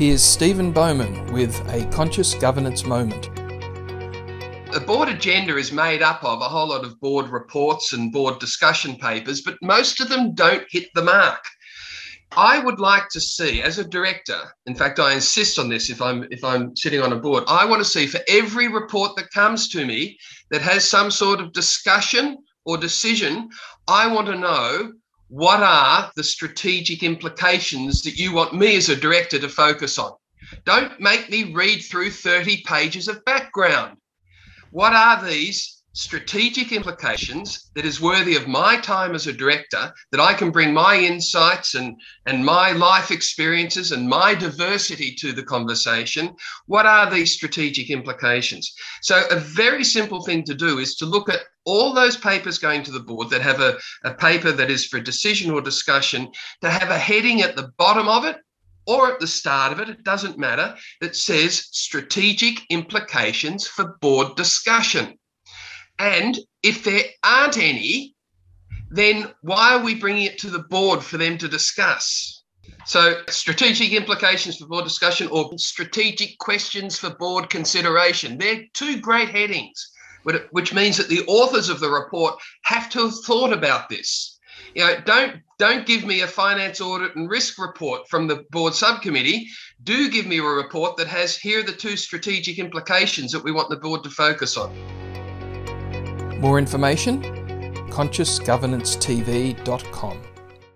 Here's Stephen Bowman with a conscious governance moment. The board agenda is made up of a whole lot of board reports and board discussion papers, but most of them don't hit the mark. I would like to see, as a director, in fact, I insist on this if I'm if I'm sitting on a board, I want to see for every report that comes to me that has some sort of discussion or decision, I want to know what are the strategic implications that you want me as a director to focus on. Don't make me read through 30 pages of background. What are these strategic implications that is worthy of my time as a director that I can bring my insights and and my life experiences and my diversity to the conversation what are these strategic implications so a very simple thing to do is to look at all those papers going to the board that have a, a paper that is for decision or discussion to have a heading at the bottom of it or at the start of it, it doesn't matter, that says strategic implications for board discussion. And if there aren't any, then why are we bringing it to the board for them to discuss? So, strategic implications for board discussion or strategic questions for board consideration. They're two great headings, which means that the authors of the report have to have thought about this. You know, don't don't give me a finance audit and risk report from the board subcommittee. Do give me a report that has here are the two strategic implications that we want the board to focus on. More information? consciousgovernancetv.com.